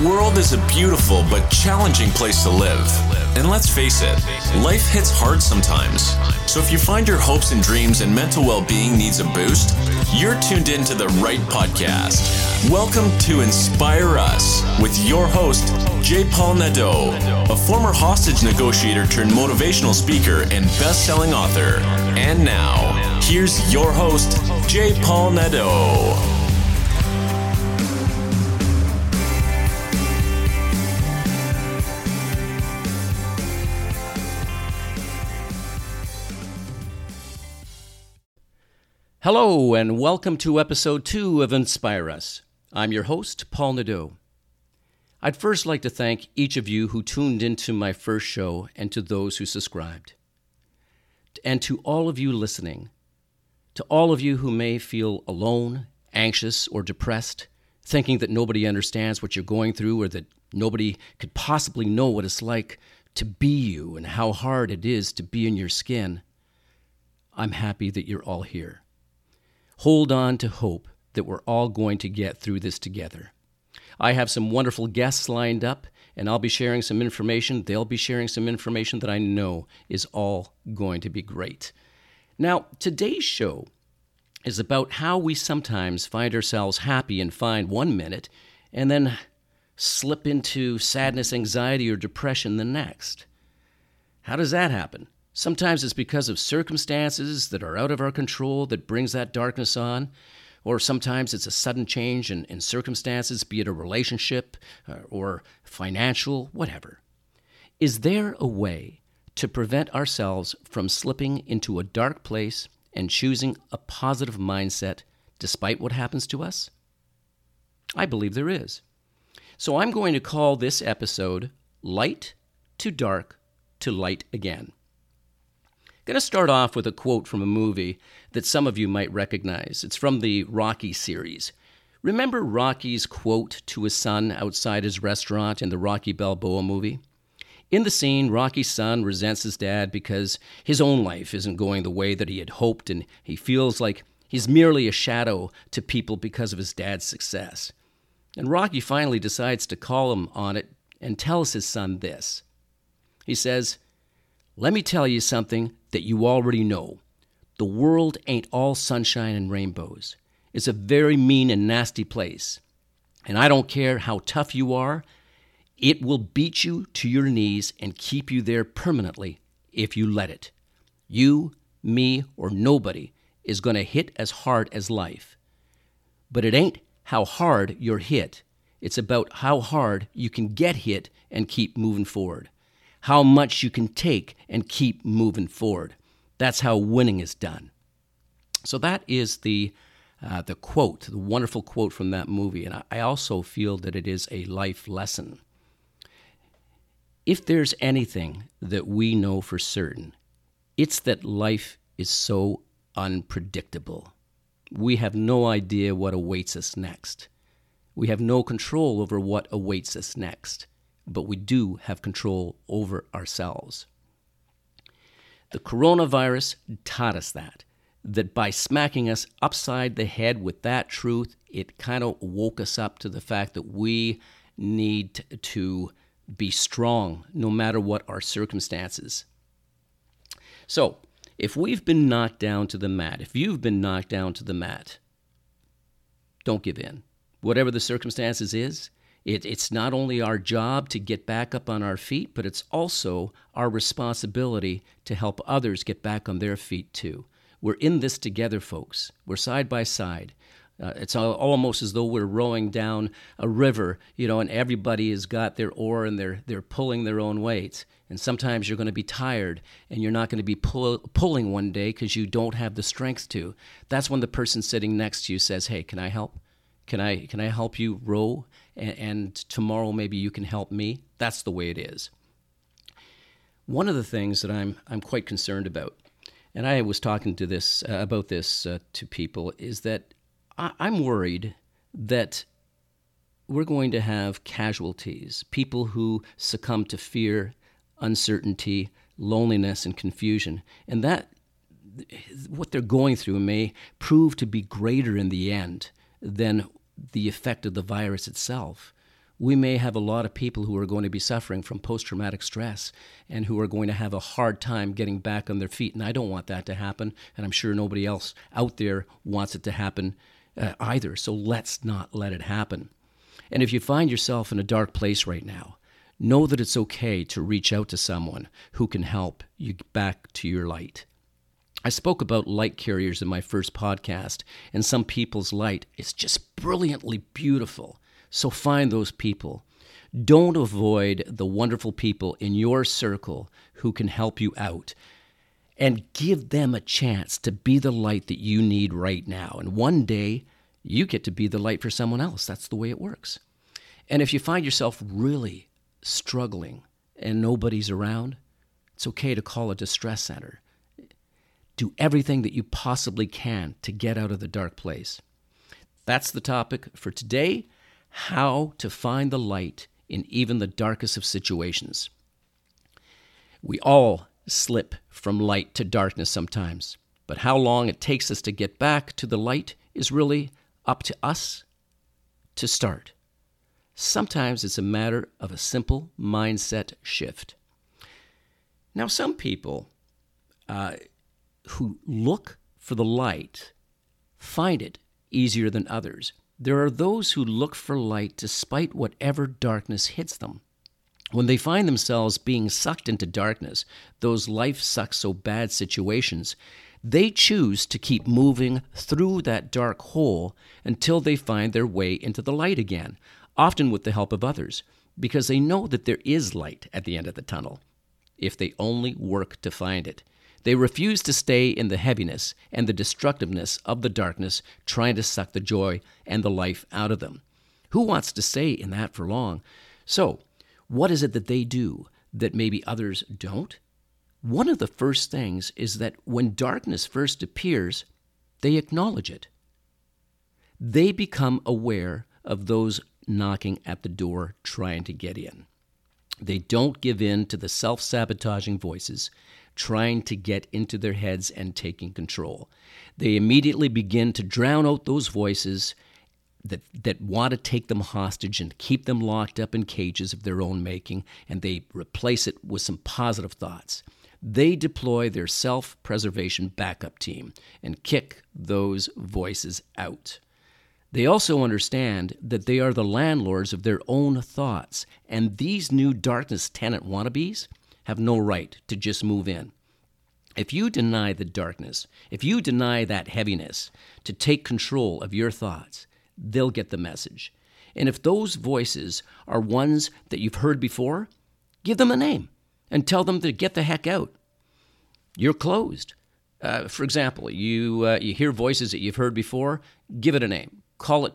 The world is a beautiful but challenging place to live. And let's face it, life hits hard sometimes. So if you find your hopes and dreams and mental well being needs a boost, you're tuned in to the right podcast. Welcome to Inspire Us with your host, J. Paul Nadeau, a former hostage negotiator turned motivational speaker and best selling author. And now, here's your host, J. Paul Nadeau. Hello, and welcome to episode two of Inspire Us. I'm your host, Paul Nadeau. I'd first like to thank each of you who tuned into my first show and to those who subscribed. And to all of you listening, to all of you who may feel alone, anxious, or depressed, thinking that nobody understands what you're going through or that nobody could possibly know what it's like to be you and how hard it is to be in your skin, I'm happy that you're all here. Hold on to hope that we're all going to get through this together. I have some wonderful guests lined up, and I'll be sharing some information. They'll be sharing some information that I know is all going to be great. Now, today's show is about how we sometimes find ourselves happy and fine one minute and then slip into sadness, anxiety, or depression the next. How does that happen? Sometimes it's because of circumstances that are out of our control that brings that darkness on. Or sometimes it's a sudden change in, in circumstances, be it a relationship uh, or financial, whatever. Is there a way to prevent ourselves from slipping into a dark place and choosing a positive mindset despite what happens to us? I believe there is. So I'm going to call this episode Light to Dark to Light Again going to start off with a quote from a movie that some of you might recognize. It's from the Rocky series. Remember Rocky's quote to his son outside his restaurant in the Rocky Balboa movie? In the scene, Rocky's son resents his dad because his own life isn't going the way that he had hoped, and he feels like he's merely a shadow to people because of his dad's success. And Rocky finally decides to call him on it and tells his son this. He says, Let me tell you something that you already know. The world ain't all sunshine and rainbows. It's a very mean and nasty place. And I don't care how tough you are, it will beat you to your knees and keep you there permanently if you let it. You, me, or nobody is going to hit as hard as life. But it ain't how hard you're hit, it's about how hard you can get hit and keep moving forward how much you can take and keep moving forward. That's how winning is done. So that is the uh, the quote, the wonderful quote from that movie, and I also feel that it is a life lesson. If there's anything that we know for certain, it's that life is so unpredictable. We have no idea what awaits us next. We have no control over what awaits us next but we do have control over ourselves. The coronavirus taught us that, that by smacking us upside the head with that truth, it kind of woke us up to the fact that we need to be strong no matter what our circumstances. So, if we've been knocked down to the mat, if you've been knocked down to the mat, don't give in. Whatever the circumstances is, it, it's not only our job to get back up on our feet, but it's also our responsibility to help others get back on their feet too. We're in this together, folks. We're side by side. Uh, it's almost as though we're rowing down a river, you know, and everybody has got their oar and they're they're pulling their own weights. And sometimes you're going to be tired and you're not going to be pull, pulling one day because you don't have the strength to. That's when the person sitting next to you says, "Hey, can I help? Can I can I help you row?" And, and tomorrow maybe you can help me. That's the way it is. One of the things that I'm I'm quite concerned about, and I was talking to this uh, about this uh, to people, is that I, I'm worried that we're going to have casualties, people who succumb to fear, uncertainty, loneliness, and confusion, and that what they're going through may prove to be greater in the end than the effect of the virus itself. we may have a lot of people who are going to be suffering from post traumatic stress and who are going to have a hard time getting back on their feet. And I don't want that to happen. And I'm sure nobody else out there wants it to happen uh, either. So let's not let it happen. And if you find yourself in a dark place right now, know that it's okay to reach out to someone who can help you back to your light. I spoke about light carriers in my first podcast, and some people's light is just brilliantly beautiful. So find those people. Don't avoid the wonderful people in your circle who can help you out. And give them a chance to be the light that you need right now. And one day, you get to be the light for someone else. That's the way it works. And if you find yourself really struggling and nobody's around, it's okay to call a distress center do everything that you possibly can to get out of the dark place. That's the topic for today how to find the light in even the darkest of situations. We all slip from light to darkness sometimes, but how long it takes us to get back to the light is really up to us to start. Sometimes it's a matter of a simple mindset shift. Now, some people uh, who look for the light find it easier than others. There are those who look for light despite whatever darkness hits them. When they find themselves being sucked into darkness, those life sucks so bad situations, they choose to keep moving through that dark hole until they find their way into the light again, often with the help of others, because they know that there is light at the end of the tunnel, if they only work to find it. They refuse to stay in the heaviness and the destructiveness of the darkness, trying to suck the joy and the life out of them. Who wants to stay in that for long? So, what is it that they do that maybe others don't? One of the first things is that when darkness first appears, they acknowledge it. They become aware of those knocking at the door trying to get in. They don't give in to the self sabotaging voices trying to get into their heads and taking control. They immediately begin to drown out those voices that, that want to take them hostage and keep them locked up in cages of their own making, and they replace it with some positive thoughts. They deploy their self preservation backup team and kick those voices out. They also understand that they are the landlords of their own thoughts, and these new darkness tenant wannabes have no right to just move in. If you deny the darkness, if you deny that heaviness to take control of your thoughts, they'll get the message. And if those voices are ones that you've heard before, give them a name and tell them to get the heck out. You're closed. Uh, for example, you, uh, you hear voices that you've heard before, give it a name. Call it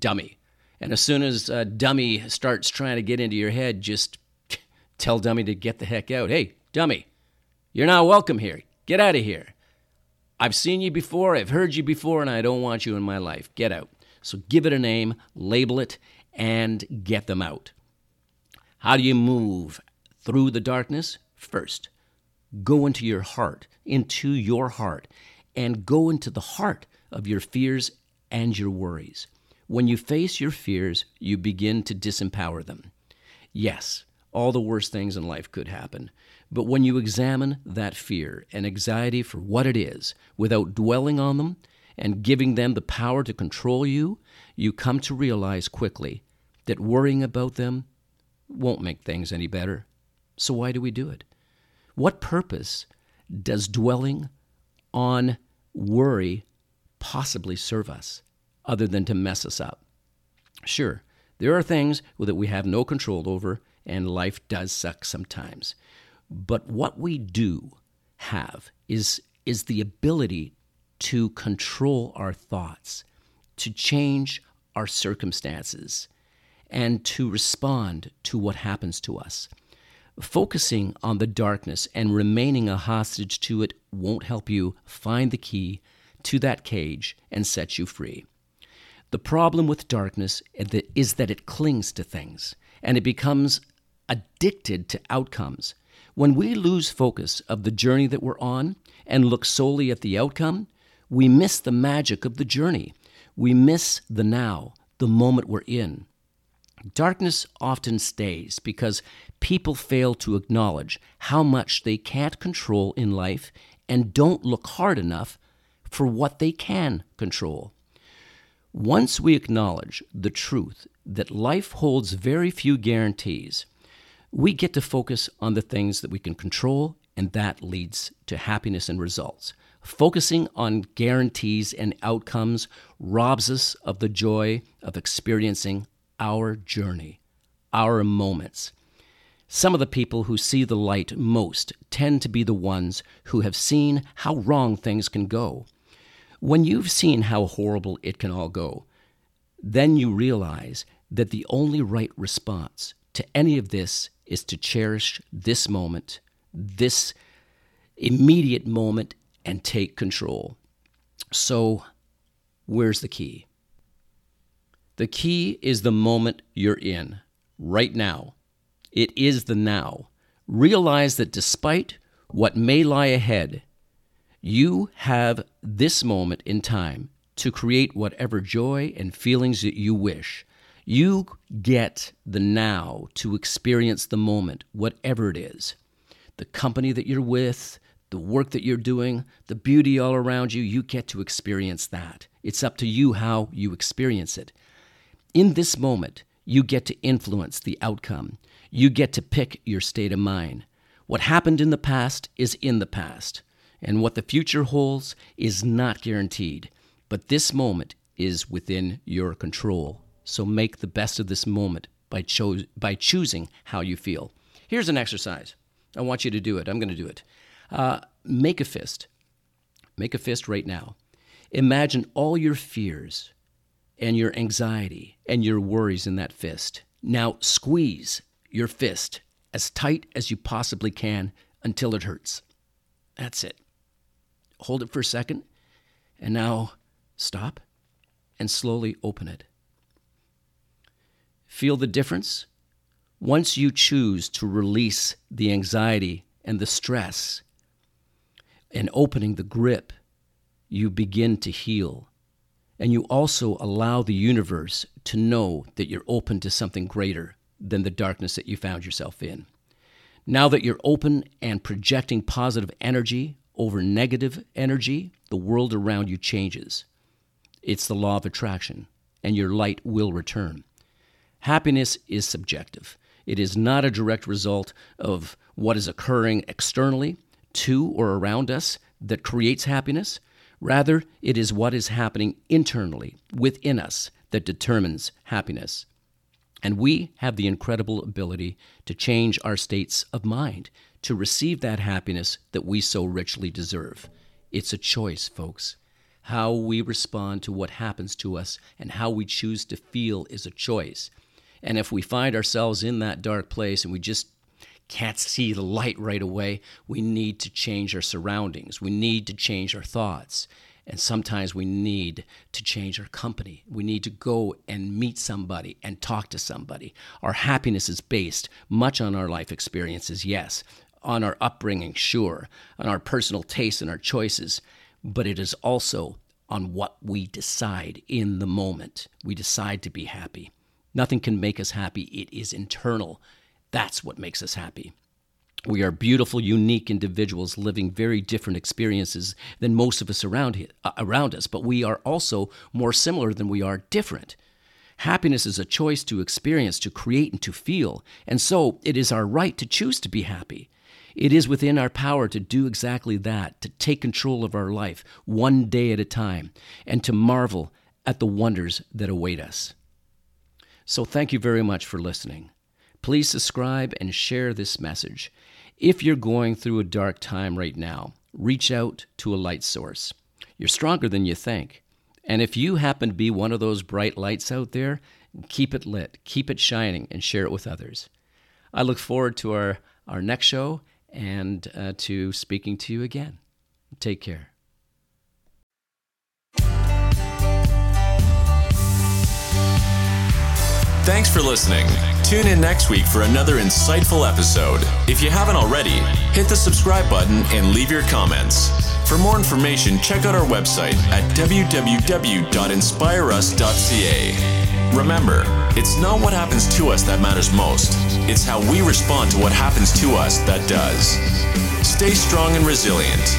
dummy. And as soon as uh, dummy starts trying to get into your head, just Tell Dummy to get the heck out. Hey, Dummy, you're not welcome here. Get out of here. I've seen you before, I've heard you before, and I don't want you in my life. Get out. So give it a name, label it, and get them out. How do you move through the darkness? First, go into your heart, into your heart, and go into the heart of your fears and your worries. When you face your fears, you begin to disempower them. Yes, all the worst things in life could happen. But when you examine that fear and anxiety for what it is, without dwelling on them and giving them the power to control you, you come to realize quickly that worrying about them won't make things any better. So why do we do it? What purpose does dwelling on worry possibly serve us other than to mess us up? Sure, there are things that we have no control over and life does suck sometimes. But what we do have is, is the ability to control our thoughts, to change our circumstances, and to respond to what happens to us. Focusing on the darkness and remaining a hostage to it won't help you find the key to that cage and set you free. The problem with darkness is that it clings to things and it becomes addicted to outcomes. When we lose focus of the journey that we're on and look solely at the outcome, we miss the magic of the journey. We miss the now, the moment we're in. Darkness often stays because people fail to acknowledge how much they can't control in life and don't look hard enough for what they can control. Once we acknowledge the truth that life holds very few guarantees, we get to focus on the things that we can control, and that leads to happiness and results. Focusing on guarantees and outcomes robs us of the joy of experiencing our journey, our moments. Some of the people who see the light most tend to be the ones who have seen how wrong things can go. When you've seen how horrible it can all go, then you realize that the only right response to any of this is to cherish this moment, this immediate moment, and take control. So, where's the key? The key is the moment you're in, right now. It is the now. Realize that despite what may lie ahead, you have this moment in time to create whatever joy and feelings that you wish. You get the now to experience the moment, whatever it is. The company that you're with, the work that you're doing, the beauty all around you, you get to experience that. It's up to you how you experience it. In this moment, you get to influence the outcome. You get to pick your state of mind. What happened in the past is in the past, and what the future holds is not guaranteed. But this moment is within your control. So make the best of this moment by, cho- by choosing how you feel. Here's an exercise. I want you to do it. I'm going to do it. Uh, make a fist. Make a fist right now. Imagine all your fears and your anxiety and your worries in that fist. Now squeeze your fist as tight as you possibly can until it hurts. That's it. Hold it for a second, and now stop and slowly open it. Feel the difference? Once you choose to release the anxiety and the stress and opening the grip, you begin to heal. And you also allow the universe to know that you're open to something greater than the darkness that you found yourself in. Now that you're open and projecting positive energy over negative energy, the world around you changes. It's the law of attraction, and your light will return. Happiness is subjective. It is not a direct result of what is occurring externally to or around us that creates happiness. Rather, it is what is happening internally within us that determines happiness. And we have the incredible ability to change our states of mind to receive that happiness that we so richly deserve. It's a choice, folks. How we respond to what happens to us and how we choose to feel is a choice. And if we find ourselves in that dark place and we just can't see the light right away, we need to change our surroundings. We need to change our thoughts. And sometimes we need to change our company. We need to go and meet somebody and talk to somebody. Our happiness is based much on our life experiences, yes, on our upbringing, sure, on our personal tastes and our choices, but it is also on what we decide in the moment. We decide to be happy. Nothing can make us happy. It is internal. That's what makes us happy. We are beautiful, unique individuals living very different experiences than most of us around, uh, around us, but we are also more similar than we are different. Happiness is a choice to experience, to create, and to feel, and so it is our right to choose to be happy. It is within our power to do exactly that, to take control of our life one day at a time, and to marvel at the wonders that await us. So thank you very much for listening. Please subscribe and share this message. If you're going through a dark time right now, reach out to a light source. You're stronger than you think. And if you happen to be one of those bright lights out there, keep it lit, keep it shining, and share it with others. I look forward to our, our next show and uh, to speaking to you again. Take care. Thanks for listening. Tune in next week for another insightful episode. If you haven't already, hit the subscribe button and leave your comments. For more information, check out our website at www.inspireus.ca. Remember, it's not what happens to us that matters most, it's how we respond to what happens to us that does. Stay strong and resilient.